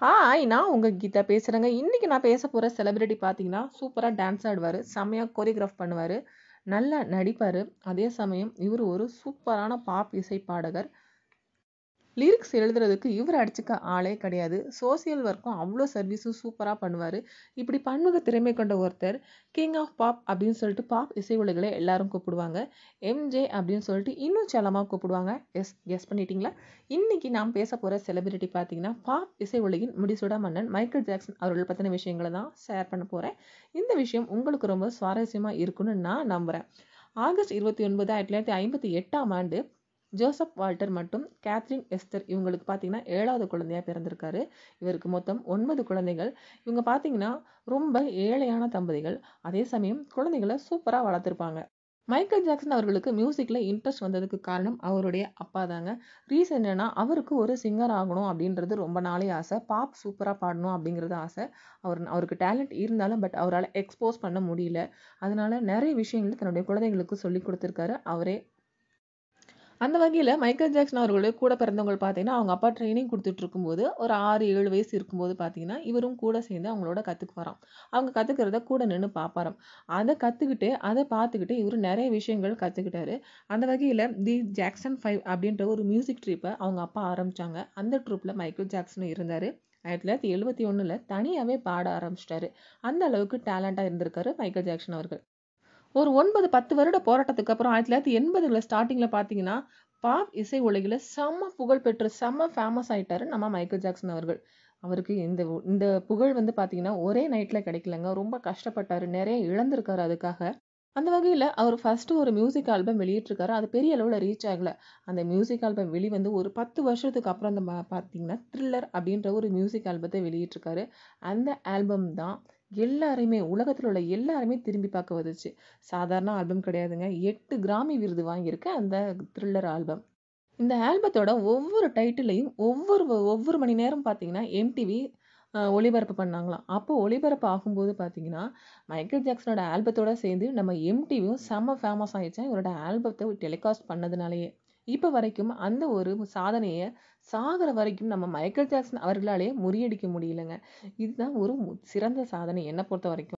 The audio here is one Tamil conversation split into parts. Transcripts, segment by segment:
ஹாய் நான் உங்கள் கீதா பேசுகிறேங்க இன்றைக்கி நான் பேச போகிற செலிபிரிட்டி பார்த்தீங்கன்னா, சூப்பராக டான்ஸ் ஆடுவார் செம்மையாக கோரியோகிராஃப் பண்ணுவார் நல்லா நடிப்பார் அதே சமயம் இவர் ஒரு சூப்பரான பாப் இசை பாடகர். லிரிக்ஸ் எழுதுறதுக்கு இவர் அடிச்சுக்க ஆளே கிடையாது. சோசியல் ஒர்க்கும் அவ்வளோ சர்வீஸும் சூப்பராக பண்ணுவார் இப்படி பன்முக திறமை கொண்ட ஒருத்தர், கிங் ஆஃப் பாப் அப்படின்னு சொல்லிட்டு பாப் இசை உலகில எல்லாரும் கூப்பிடுவாங்க. எம்ஜே அப்படின்னு சொல்லிட்டு இன்னும் செல்லமாக கூப்பிடுவாங்க. எஸ் எஸ் பண்ணிட்டீங்களா? இன்னைக்கு நாம் பேச போகிற செலிபிரிட்டி பார்த்தீங்கன்னா, பாப் இசை உலகின் முடிசூடா மன்னன் மைக்கேல் ஜாக்சன் அவர்கள் பற்றின விஷயங்கள தான் ஷேர் பண்ண போகிறேன் இந்த விஷயம் உங்களுக்கு ரொம்ப சுவாரஸ்யமாக இருக்குன்னு நான் நம்புகிறேன் ஆகஸ்ட் 29, 1958ஆம் ஆண்டு ஜோசப் வால்டர் மற்றும் கேத்ரின் எஸ்தர் இவங்களுக்கு பார்த்தீங்கன்னா, ஏழாவது குழந்தையா பிறந்திருக்காரு. இவருக்கு மொத்தம் ஒன்பது குழந்தைகள். இவங்க பார்த்தீங்கன்னா, ரொம்ப ஏழையான தம்பதிகள். அதே சமயம் குழந்தைகளை சூப்பராக வளர்த்துருப்பாங்க மைக்கேல் ஜாக்சன் அவர்களுக்கு மியூசிக்கில் இன்ட்ரெஸ்ட் வந்ததுக்கு காரணம் அவருடைய அப்பா தாங்க. ரீசன் என்னன்னா, அவருக்கு ஒரு சிங்கர் ஆகணும் அப்படின்றது ரொம்ப நாளே ஆசை. பாப் சூப்பராக பாடணும் அப்படிங்கிறது ஆசை. அவர் அவருக்கு டேலண்ட் இருந்தாலும் பட் அவரால் எக்ஸ்போஸ் பண்ண முடியல. அதனால நிறைய விஷயங்கள் தன்னுடைய குழந்தைங்களுக்கு சொல்லிக் கொடுத்துருக்காரு அவரே. அந்த வகையில் மைக்கேல் ஜாக்சன் அவர்களுடைய கூட பிறந்தவங்க பார்த்தீங்கன்னா, அவங்க அப்பா ட்ரைனிங் கொடுத்துட்டு இருக்கும்போது, ஒரு 6, 7 வயசு இருக்கும்போது பார்த்தீங்கன்னா, இவரும் கூட சேர்ந்து அவங்களோட கத்துக்குவாராம். அவங்க கற்றுக்கிறத கூட நின்று பார்ப்பாராம். அதை கற்றுக்கிட்டு அதை பார்த்துக்கிட்டு இவர் நிறைய விஷயங்கள் கற்றுக்கிட்டாரு அந்த வகையில் தி ஜாக்சன் ஃபைவ் அப்படின்ற ஒரு மியூசிக் ட்ரிப்பை அவங்க அப்பா ஆரம்பித்தாங்க அந்த ட்ரிப்பில் மைக்கேல் ஜாக்சனும் இருந்தாரு. 1971ல தனியாவே பாட ஆரம்பிச்சிட்டாரு அந்த அளவுக்கு டேலண்ட்டாக இருந்திருக்காரு மைக்கேல் ஜாக்சன் அவர்கள். ஒரு 9, 10 வருட போராட்டத்துக்கு அப்புறம் ஆயிரத்தி தொள்ளாயிரத்தி எண்பதுல ஸ்டார்டிங்கில் பார்த்தீங்கன்னா, பாப் இசை உலகில் செம்ம புகழ் பெற்று செம்ம ஃபேமஸ் ஆயிட்டாரு நம்ம மைக்கேல் ஜாக்சன் அவர்கள். அவருக்கு இந்த இந்த புகழ் வந்து பார்த்தீங்கன்னா, ஒரே நைட்டில் கிடைக்கலங்க. ரொம்ப கஷ்டப்பட்டார் நிறைய இழந்திருக்காரு அதுக்காக. அந்த வகையில் அவர் ஃபர்ஸ்ட் ஒரு மியூசிக் ஆல்பம் வெளியிட்டிருக்காரு. அது பெரிய அளவில் ரீச் ஆகலை அந்த மியூசிக் ஆல்பம் வெளிவந்து ஒரு 10 வருஷத்துக்கு அப்புறம் அந்த பார்த்தீங்கன்னா, த்ரில்லர் அப்படின்ற ஒரு மியூசிக் ஆல்பத்தை வெளியிட்டிருக்காரு. அந்த ஆல்பம் தான் எல்லாரையுமே உலகத்தில் உள்ள எல்லாருமே திரும்பி பார்க்க வந்துச்சு சாதாரண ஆல்பம் கிடையாதுங்க. எட்டு கிராமி விருது வாங்கியிருக்கு அந்த த்ரில்லர் ஆல்பம். இந்த ஆல்பத்தோட ஒவ்வொரு டைட்டிலையும் ஒவ்வொரு ஒவ்வொரு மணி நேரம் பார்த்தீங்கன்னா, எம்டிவி ஒளிபரப்பு பண்ணாங்களாம். அப்போது ஒளிபரப்பு ஆகும்போது பார்த்தீங்கன்னா, மைக்கேல் ஜாக்சனோட ஆல்பத்தோட சேர்ந்து நம்ம எம்டிவியும் செம்ம ஃபேமஸ் ஆயிடுச்சாம் இவரோட ஆல்பத்தை டெலிகாஸ்ட் பண்ணதுனாலேயே இப்போ வரைக்கும் அந்த ஒரு சாதனையை சாகிற வரைக்கும் நம்ம மைக்கேல் ஜாக்சன் அவர்களாலேயே முறியடிக்க முடியலங்க. இதுதான் ஒரு சிறந்த சாதனை என்னை பொறுத்த வரைக்கும்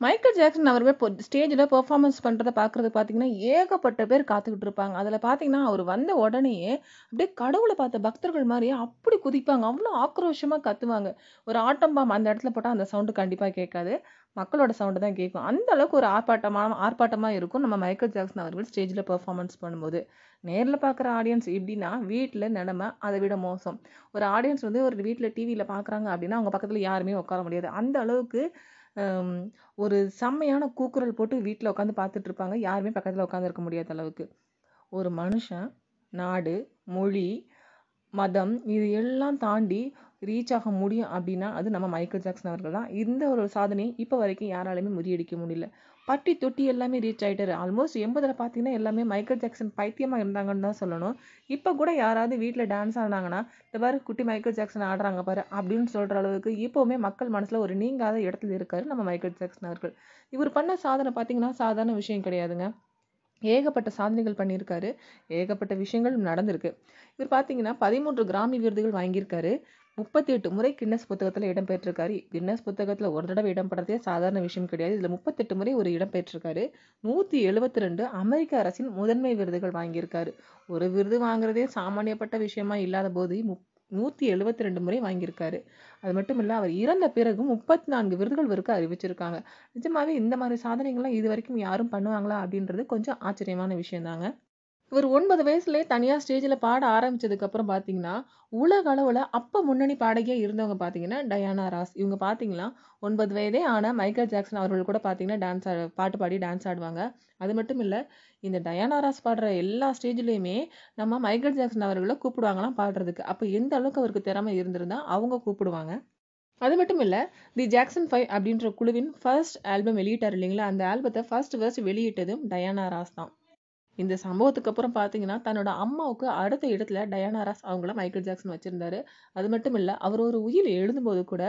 மைக்கேல் ஜாக்சன் அவர்கள் போய் ஸ்டேஜில் பெர்ஃபார்மன்ஸ் பண்ணுறத பார்க்குறது பார்த்தீங்கன்னா, ஏகப்பட்ட பேர் காத்துக்கிட்டு இருப்பாங்க. அதில் பார்த்தீங்கன்னா, அவர் வந்த உடனேயே அப்படியே கடவுளை பார்த்த பக்தர்கள் மாதிரியே அப்படி குதிப்பாங்க. அவ்வளோ ஆக்ரோஷமாக கத்துவாங்க. ஒரு ஆட்டம் பாம் அந்த இடத்துல போட்டால் அந்த சவுண்டு கண்டிப்பாக கேட்காது. மக்களோட சவுண்டு தான் கேட்கும். அந்த அளவுக்கு ஒரு ஆர்ப்பாட்டமாக ஆர்ப்பாட்டமாக இருக்கும் நம்ம மைக்கேல் ஜாக்சன் அவர்கள் ஸ்டேஜில் பெர்ஃபார்மன்ஸ் பண்ணும்போது. நேரில் பார்க்குற ஆடியன்ஸ் எப்படின்னா, வீட்டில் நிலமை அதை விட மோசம். ஒரு ஆடியன்ஸ் வந்து ஒரு வீட்டில் டிவியில் பார்க்குறாங்க அப்படின்னா, அவங்க பக்கத்தில் யாருமே உட்கார முடியாது. அந்த அளவுக்கு ஒரு செம்மையான கூக்குரல் போட்டு வீட்டில் உட்காந்து பார்த்துட்டு இருப்பாங்க. யாருமே பக்கத்தில் உட்காந்துருக்க முடியாத அளவுக்கு. ஒரு மனுஷன், நாடு, மொழி, மதம் இது எல்லாம் தாண்டி ரீச் ஆக முடியும் அப்படின்னா, அது நம்ம மைக்கேல் ஜாக்சன் அவர்கள் தான். இந்த ஒரு சாதனையை இப்போ வரைக்கும் யாராலையுமே முறியடிக்க முடியல. பட்டி தொட்டி எல்லாமே ரீச் ஆகிட்டாரு ஆல்மோஸ்ட் 80ல பார்த்தீங்கன்னா, எல்லாமே மைக்கேல் ஜாக்சன் பைத்தியமாக இருந்தாங்கன்னு தான் சொல்லணும். இப்போ கூட யாராவது வீட்டில் டான்ஸ் ஆடுனாங்கன்னா, "இந்த பாரு குட்டி மைக்கேல் ஜாக்சன் ஆடுறாங்க பாரு" அப்படின்னு சொல்கிற அளவுக்கு இப்போவுமே மக்கள் மனசில் ஒரு நீங்காத இடத்துல இருக்காரு நம்ம மைக்கேல் ஜாக்சன் அவர்கள். இவர் பண்ண சாதனை பார்த்தீங்கன்னா, சாதாரண விஷயம் கிடையாதுங்க. ஏகப்பட்ட சாதனைகள் பண்ணியிருக்காரு. ஏகப்பட்ட விஷயங்கள் நடந்திருக்கு. இவர் பார்த்தீங்கன்னா, 13 கிராமி விருதுகள் வாங்கியிருக்காரு. 38 முறை கின்னஸ் புத்தகத்தில் இடம் பெற்றிருக்காரு. கின்னஸ் புத்தகத்தில் ஒரு தடவை இடம் பெறதே சாதாரண விஷயம் கிடையாது. இதில் முப்பத்தெட்டு முறை ஒரு இடம் பெற்றிருக்காரு. 172 அமெரிக்க அரசின் முதன்மை விருதுகள் வாங்கியிருக்காரு. ஒரு விருது வாங்குறதே சாமானியப்பட்ட விஷயமா இல்லாத போது முப் 172 முறை வாங்கியிருக்காரு. அது மட்டும் இல்லை அவர் இறந்த பிறகும் 34 விருதுகள் வரைக்கும் அறிவிச்சிருக்காங்க. நிஜமாவே இந்த மாதிரி சாதனைகள்லாம் இது வரைக்கும் யாரும் பண்ணுவாங்களா? அப்படின்றது கொஞ்சம் ஆச்சரியமான விஷயம் தாங்க. இவர் 9 வயசுலயே தனியா ஸ்டேஜ்ல பாட ஆரம்பிச்சதுக்கு அப்புறம் பார்த்தீங்கன்னா, உலக அளவுல அப்ப முன்னணி பாடகியா இருந்தவங்க பார்த்தீங்கன்னா, டயானா ராஸ். இவங்க பார்த்தீங்கன்னா, 9 வயதே ஆன மைக்கேல் ஜாக்சன் அவர்கள் கூட பார்த்தீங்கன்னா, டான்ஸ் ஆ பாட்டு பாடி டான்ஸ் ஆடுவாங்க. அது மட்டும் இல்ல, இந்த டயானா ராஸ் பாடுற எல்லா ஸ்டேஜ்லயுமே நம்ம மைக்கேல் ஜாக்சன் அவர்கள கூப்பிடுவாங்களாம் பாடுறதுக்கு. அப்ப எந்த அளவுக்கு அவருக்கு திறமை இருந்திருந்தா அவங்க கூப்பிடுவாங்க. அது மட்டும் இல்ல, தி ஜாக்சன் 5 அப்படின்ற குழுவின் ஃபர்ஸ்ட் ஆல்பம் வெளியிட்டாரு இல்லைங்களா? அந்த ஆல்பத்த ஃபர்ஸ்ட் ஃபர்ஸ்ட் வெளியிட்டதும் டயானா ராஸ் தான். இந்த சம்பவத்துக்கு அப்புறம் பார்த்தீங்கன்னா தன்னோட அம்மாவுக்கு அடுத்த இடத்துல டயானா ராஸ் அவங்கள மைக்கேல் ஜாக்சன் வச்சுருந்தாரு. அது மட்டும் இல்லை அவர் ஒரு உயிர் எழுதும்போது கூட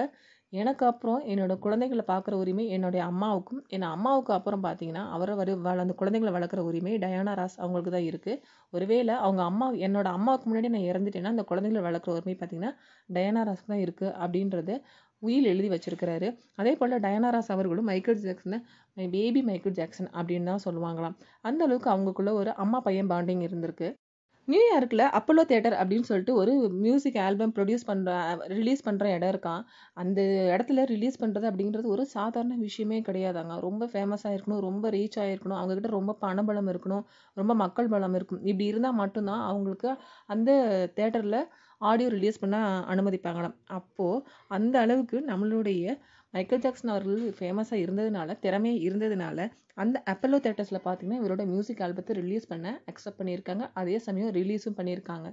எனக்கு அப்புறம் என்னோட குழந்தைகளை பார்க்குற உரிமை என்னுடைய அம்மாவுக்கும் என் அம்மாவுக்கு அப்புறம் பார்த்தீங்கன்னா அவரை வரு வள அந்த குழந்தைங்களை வளர்க்குற உரிமை டயானா ராஸ் அவங்களுக்கு தான் இருக்குது ஒருவேளை அவங்க அம்மா என்னோட அம்மாவுக்கு முன்னாடி நான் இறந்துட்டேன்னா அந்த குழந்தைங்களை வளர்க்குற உரிமை பார்த்தீங்கன்னா டயானா ராஸ்க்கு தான் இருக்குது அப்படின்றது உயில் எழுதி வச்சிருக்கிறாரு. அதே போல் டயானா ராஸ் அவர்களும் மைக்கேல் ஜாக்சனை பேபி மைக்கேல் ஜாக்சன் அப்படின்னு தான் சொல்லுவாங்களாம். அந்த அளவுக்கு அவங்களுக்குள்ள ஒரு அம்மா பையன் பாண்டிங் இருந்திருக்கு. நியூயார்க்கில் அப்போலோ தேட்டர் அப்படின்னு சொல்லிட்டு ஒரு மியூசிக் ஆல்பம் ப்ரொடியூஸ் பண்ணுற ரிலீஸ் பண்ணுற இடம் இருக்கான் அந்த இடத்துல ரிலீஸ் பண்ணுறது அப்படிங்கிறது ஒரு சாதாரண விஷயமே கிடையாதாங்க. ரொம்ப ஃபேமஸாக இருக்கணும் ரொம்ப ரீச் ஆகிருக்கணும் அவங்கக்கிட்ட ரொம்ப பணபலம் இருக்கணும் ரொம்ப மக்கள் பலம் இருக்கும். இப்படி இருந்தால் மட்டும்தான் அவங்களுக்கு அந்த தேட்டரில் ஆடியோ ரிலீஸ் பண்ண அனுமதிப்பாங்களாம். அப்போது அந்த அளவுக்கு நம்மளுடைய மைக்கேல் ஜாக்சன் அவர்கள் ஃபேமஸாக இருந்ததுனால திறமையாக இருந்ததுனால அந்த அப்பல்லோ தேட்டர்ஸில் பார்த்தீங்கன்னா இவரோட மியூசிக் ஆல்பத்தை ரிலீஸ் பண்ண அக்செப்ட் பண்ணியிருக்காங்க. அதே சமயம் ரிலீஸும் பண்ணியிருக்காங்க.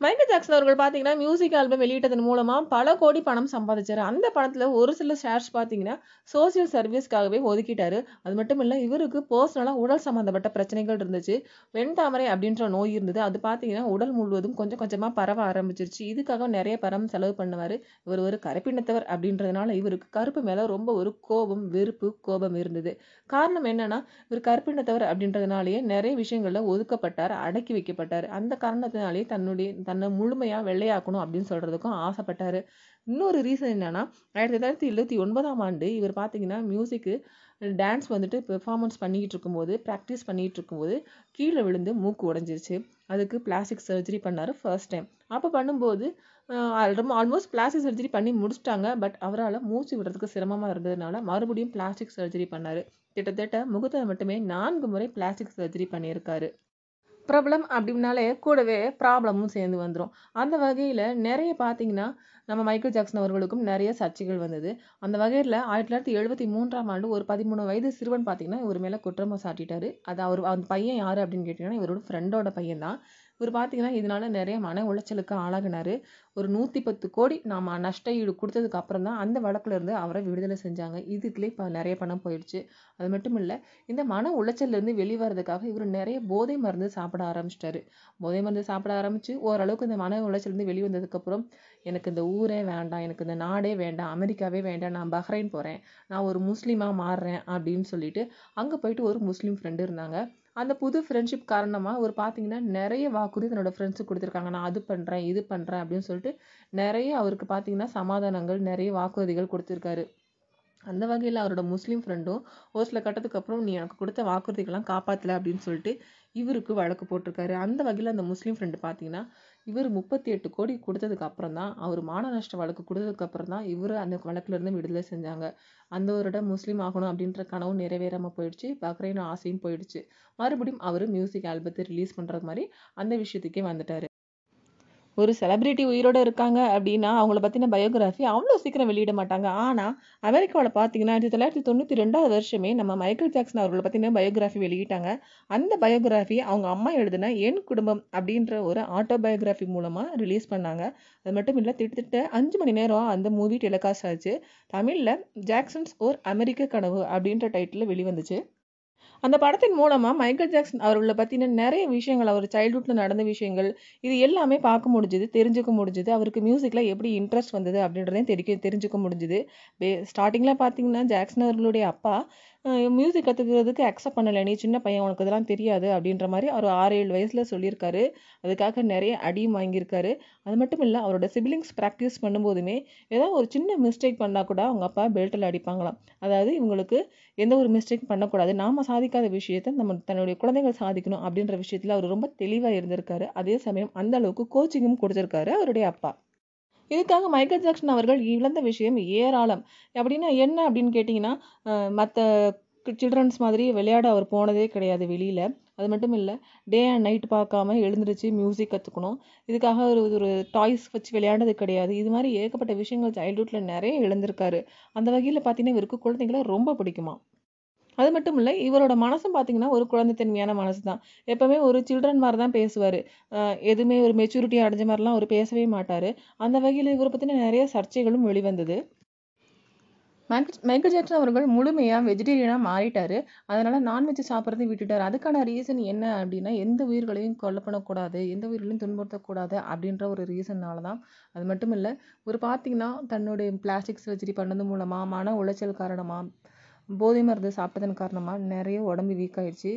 மைக்கேல் ஜாக்சன் அவர்கள் பார்த்தீங்கன்னா மியூசிக் ஆல்பம் வெளியிட்டதன் மூலமாக பல கோடி பணம் சம்பாதிச்சார். அந்த பணத்தில் ஒரு சில ஷேர்ஸ் பார்த்தீங்கன்னா சோசியல் சர்வீஸ்க்காகவே ஒதுக்கிட்டார். அது மட்டும் இல்லை இவருக்கு பர்சனலாக உடல் சம்மந்தப்பட்ட பிரச்சனைகள் இருந்துச்சு. வெண்தாமரை அப்படின்ற நோய் இருந்தது. அது பார்த்தீங்கன்னா உடல் முழுவதும் கொஞ்சம் கொஞ்சமாக பரவ ஆரம்பிச்சிருச்சு. இதுக்காக நிறைய பணம் செலவு பண்ணுவார். இவர் ஒரு கருப்பினத்தவர் அப்படின்றதுனால இவருக்கு கருப்பு மேலே ரொம்ப ஒரு கோபம் வெறுப்பு கோபம் இருந்தது. காரணம் என்னன்னா இவர் கருப்பினத்தவர் அப்படின்றதுனாலேயே நிறைய விஷயங்களில் ஒதுக்கப்பட்டார் அடக்கி வைக்கப்பட்டார். அந்த காரணத்தினாலேயே தன்னுடைய தன்னை முழுமையாக வெள்ளையாக்கணும் அப்படின்னு சொல்கிறதுக்கும் ஆசைப்பட்டார். இன்னொரு ரீசன் என்னென்னா ஆயிரத்தி தொள்ளாயிரத்தி எழுபத்தி ஒன்பதாம் ஆண்டு இவர் பார்த்தீங்கன்னா மியூசிக்கு டான்ஸ் வந்துட்டு பெர்ஃபார்மன்ஸ் பண்ணிக்கிட்டு இருக்கும்போது ப்ராக்டிஸ் பண்ணிகிட்டு இருக்கும்போது கீழே விழுந்து மூக்கு உடஞ்சிருச்சு. அதுக்கு பிளாஸ்டிக் சர்ஜரி பண்ணார் ஃபர்ஸ்ட் டைம் அப்போ பண்ணும்போது ரொம்ப ஆல்மோஸ்ட் பிளாஸ்டிக் சர்ஜரி பண்ணி முடிச்சிட்டாங்க. பட் அவரால் மூச்சு விடுறதுக்கு சிரமமாக இருந்ததுனால மறுபடியும் பிளாஸ்டிக் சர்ஜரி பண்ணார். கிட்டத்தட்ட முகத்தை மட்டுமே நான்கு முறை பிளாஸ்டிக் சர்ஜரி பண்ணியிருக்காரு. ப்ராப்ளம் அப்படின்னாலே கூடவே ப்ராப்ளமும் சேர்ந்து வந்துடும் அந்த வகையில் நிறைய பார்த்தீங்கன்னா நம்ம மைக்கேல் ஜாக்சன் அவர்களுக்கும் நிறைய சர்ச்சைகள் வந்தது. அந்த வகையில் ஆயிரத்தி தொள்ளாயிரத்தி எழுபத்தி மூன்றாம் ஆண்டு ஒரு பதிமூணு வயது சிறுவன் பார்த்தீங்கன்னா இவர் மேலே குற்றமாக சாட்டிட்டாரு அது அவர் அந்த பையன் யார் அப்படின்னு கேட்டிங்கன்னா இவரோட ஃப்ரெண்டோட பையன் தான் இவர் பார்த்தீங்கன்னா இதனால நிறைய மன உளைச்சலுக்கு ஆளாகினார். ஒரு நூற்றி பத்து கோடி நாம் நஷ்ட ஈடு கொடுத்ததுக்கு அப்புறம் தான் அந்த வழக்குல இருந்து அவரை விடுதலை செஞ்சாங்க. இதுக்குள்ளே இப்போ நிறைய பணம் போயிடுச்சு. அது மட்டும் இல்லை இந்த மன உளைச்சல்லேருந்து வெளிவரதுக்காக இவர் நிறைய போதை மருந்து சாப்பிட ஆரம்பிச்சிட்டாரு. போதை மருந்து சாப்பிட ஆரம்பிச்சு ஓரளவுக்கு இந்த மன உளைச்சல்லேருந்து வெளி வந்ததுக்கப்புறம் எனக்கு இந்த ஊரே வேண்டாம் எனக்கு இந்த நாடே வேண்டாம் அமெரிக்காவே வேண்டாம் நான் பஹ்ரைன் போகிறேன் நான் ஒரு முஸ்லீமாக மாறுறேன் அப்படின்னு சொல்லிட்டு அங்கே போயிட்டு ஒரு முஸ்லீம் ஃப்ரெண்டு இருந்தாங்க. அந்த புது ஃப்ரெண்ட்ஷிப் காரணமாக ஒரு பார்த்தீங்கன்னா நிறைய வாக்குறுதி தன்னோட ஃப்ரெண்ட்ஸுக்கு கொடுத்துருக்காங்க. நான் அது பண்ணுறேன் இது பண்ணுறேன் அப்படின்னு சொல்லிட்டு நிறைய அவருக்கு பார்த்தீங்கன்னா சமாதானங்கள் நிறைய வாக்குறுதிகள் கொடுத்துருக்காரு. அந்த வகையில் அவரோட முஸ்லீம் ஃப்ரெண்டும் ஒரு சில கட்டத்துக்கு அப்புறம் நீ எனக்கு கொடுத்த வாக்குறுதிகள்லாம் காப்பாற்றல அப்படின்னு சொல்லிட்டு இவருக்கு வழக்கு போட்டிருக்காரு. அந்த வகையில் அந்த முஸ்லீம் ஃப்ரெண்டு பார்த்தீங்கன்னா இவர் முப்பத்தி எட்டு கோடி கொடுத்ததுக்கு அப்புறம் தான் அவர் மான நஷ்ட வழக்கு கொடுத்ததுக்கு அப்புறம் தான் இவர் அந்த வழக்குல இருந்து விடுதலை செஞ்சாங்க. அந்த ஒரு முஸ்லீம் ஆகணும் அப்படின்ற கனவும் நிறைவேறாமல் போயிடுச்சு. பக்ரைன் ஆசையும் போயிடுச்சு. மறுபடியும் அவர் மியூசிக் ஆல்பத்தை ரிலீஸ் பண்ணுறது மாதிரி அந்த விஷயத்துக்கே வந்துட்டார். ஒரு செலிபிரிட்டி உயிரோடு இருக்காங்க அப்படின்னா அவங்கள பற்றின பயோகிராஃபி அவ்வளோ சீக்கிரம் வெளியிட மாட்டாங்க. ஆனால் அமெரிக்காவில் பார்த்தீங்கன்னா ஆயிரத்தி தொள்ளாயிரத்தி தொண்ணூற்றி ரெண்டாவது வருஷமே நம்ம மைக்கேல் ஜாக்சன் அவர்களை பற்றின பயோகிராஃபி வெளியிட்டாங்க. அந்த பயோகிராஃபி அவங்க அம்மா எழுதின என் குடும்பம் அப்படின்ற ஒரு ஆட்டோ பயோகிராஃபி மூலமாக ரிலீஸ் பண்ணாங்க. அது மட்டும் இல்லை திட்டத்தட்ட அஞ்சு மணி நேரம் அந்த மூவி டெலிகாஸ்ட் ஆச்சு. தமிழில் ஜாக்சன்ஸ் ஓர் அமெரிக்க கனவு அப்படின்ற டைட்டில் வெளிவந்துச்சு. அந்த படத்தின் மூலமாக மைக்கேல் ஜாக்சன் அவர்களை பற்றின நிறைய விஷயங்கள் அவர் சைல்ட்ஹுட்டில் நடந்த விஷயங்கள் இது எல்லாமே பார்க்க முடிஞ்சுது தெரிஞ்சுக்க முடிஞ்சுது. அவருக்கு மியூசிக்கில் எப்படி இன்ட்ரெஸ்ட் வந்தது அப்படின்றதையும் தெரிக்க தெரிஞ்சுக்க முடிஞ்சுது. பே ஸ்டார்டிங்கில் பார்த்தீங்கன்னா ஜாக்சன் அவர்களுடைய அப்பா மியூசிக் கற்றுக்கிறதுக்கு அக்செப்ட் பண்ணலை. நீ சின்ன பையன் உனக்கு இதெல்லாம் தெரியாது அப்படின்ற மாதிரி அவர் ஆறு ஏழு வயசில் சொல்லியிருக்காரு. அதுக்காக நிறைய அடியும் வாங்கியிருக்காரு. அது மட்டும் இல்லை அவரோட சிபிலிங்ஸ் ப்ராக்டிஸ் பண்ணும்போதுமே ஏதாவது ஒரு சின்ன மிஸ்டேக் பண்ணால் கூட அவங்க அப்பா பெல்ட்டில் அடிப்பாங்களாம். அதாவது இவங்களுக்கு எந்த ஒரு மிஸ்டேக் பண்ணக்கூடாது. நாம் சாதிக்காத விஷயத்தை நம்ம தன்னுடைய குழந்தைகள் சாதிக்கணும் அப்படின்ற விஷயத்தில் அவர் ரொம்ப தெளிவாக இருந்திருக்காரு. அதே சமயம் அந்த அளவுக்கு கோச்சிங்கும் கொடுத்துருக்காரு அவருடைய அப்பா. இதுக்காக மைக்கேல் ஜாக்சன் அவர்கள் இழந்த விஷயம் ஏராளம். அப்படின்னா என்ன அப்படின்னு கேட்டிங்கன்னா மற்ற சில்ட்ரன்ஸ் மாதிரி விளையாட அவர் போனதே கிடையாது வெளியில். அது மட்டும் இல்லை டே அண்ட் நைட் பார்க்காம எழுந்திருச்சு மியூசிக் கற்றுக்கணும் இதுக்காக ஒரு ஒரு டாய்ஸ் வச்சு விளையாண்டது கிடையாது. இது மாதிரி ஏகப்பட்ட விஷயங்கள் சைல்ட்ஹுட்டில் நிறைய எழுந்திருக்காரு. அந்த வகையில் பார்த்தீங்கன்னா இவருக்கு குழந்தைங்களை ரொம்ப பிடிக்குமா அது மட்டும் இல்லை இவரோட மனசும் பார்த்தீங்கன்னா ஒரு குழந்தைத்தன்மையான மனசு தான் எப்போவுமே ஒரு சில்ட்ரன் மாதிரி தான் பேசுவார் எதுவுமே ஒரு மெச்சூரிட்டி அடைஞ்ச மாதிரிலாம் அவர் பேசவே மாட்டார். அந்த வகையில் இவரை பற்றின நிறைய சர்ச்சைகளும் வெளிவந்தது. மைக்கேல் மைக்கேல் ஜாக்சன் அவர்கள் முழுமையாக வெஜிடேரியனாக மாறிட்டார். அதனால் நான்வெஜ் சாப்பிட்றது விட்டுட்டார். அதுக்கான ரீசன் என்ன அப்படின்னா எந்த உயிர்களையும் கொலை பண்ணக்கூடாது எந்த உயிர்களையும் துன்புறுத்தக்கூடாது அப்படின்ற ஒரு ரீசன்னால தான் அது மட்டும் இல்லை ஒரு பார்த்திங்கன்னா தன்னுடைய பிளாஸ்டிக் சர்ஜரி பண்ணது மூலமாக மன உளைச்சல் காரணமாக போதை மருந்து சாப்பிட்டதன் காரணமாக நிறைய உடம்பு வீக் ஆகிடுச்சி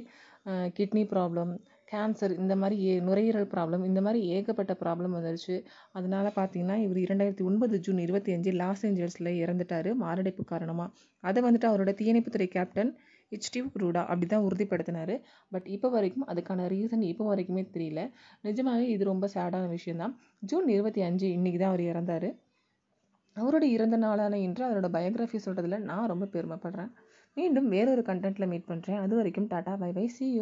கிட்னி ப்ராப்ளம் கேன்சர் இந்த மாதிரி ஏ நுரையீரல் ப்ராப்ளம் இந்த மாதிரி ஏகப்பட்ட ப்ராப்ளம் வந்துருச்சு. அதனால பார்த்தீங்கன்னா இவர் இரண்டாயிரத்தி ஒன்பது ஜூன் இருபத்தி அஞ்சு லாஸ் ஏஞ்சல்ஸில் இறந்துட்டார் மாரடைப்பு காரணமாக அதை வந்துட்டு அவரோட தீயணைப்புத்துறை கேப்டன் ஹெச்டிவ் ரூடா அப்படி தான் உறுதிப்படுத்தினார். பட் இப்போ வரைக்கும் அதுக்கான ரீசன் இப்போ வரைக்குமே தெரியல. நிஜமாகவே இது ரொம்ப சேடான விஷயந்தான் ஜூன் இருபத்தி அஞ்சு இன்றைக்கி தான் அவர் இறந்தார். அவருடைய இறந்த நாளான இன்று அவரோட பயோகிராஃபி சொல்கிறதுல நான் ரொம்ப பெருமைப்படுறேன். மீண்டும் வேறொரு கண்டென்ட்டில் மீட் பண்ணுறேன் அது வரைக்கும் tata bye bye. See you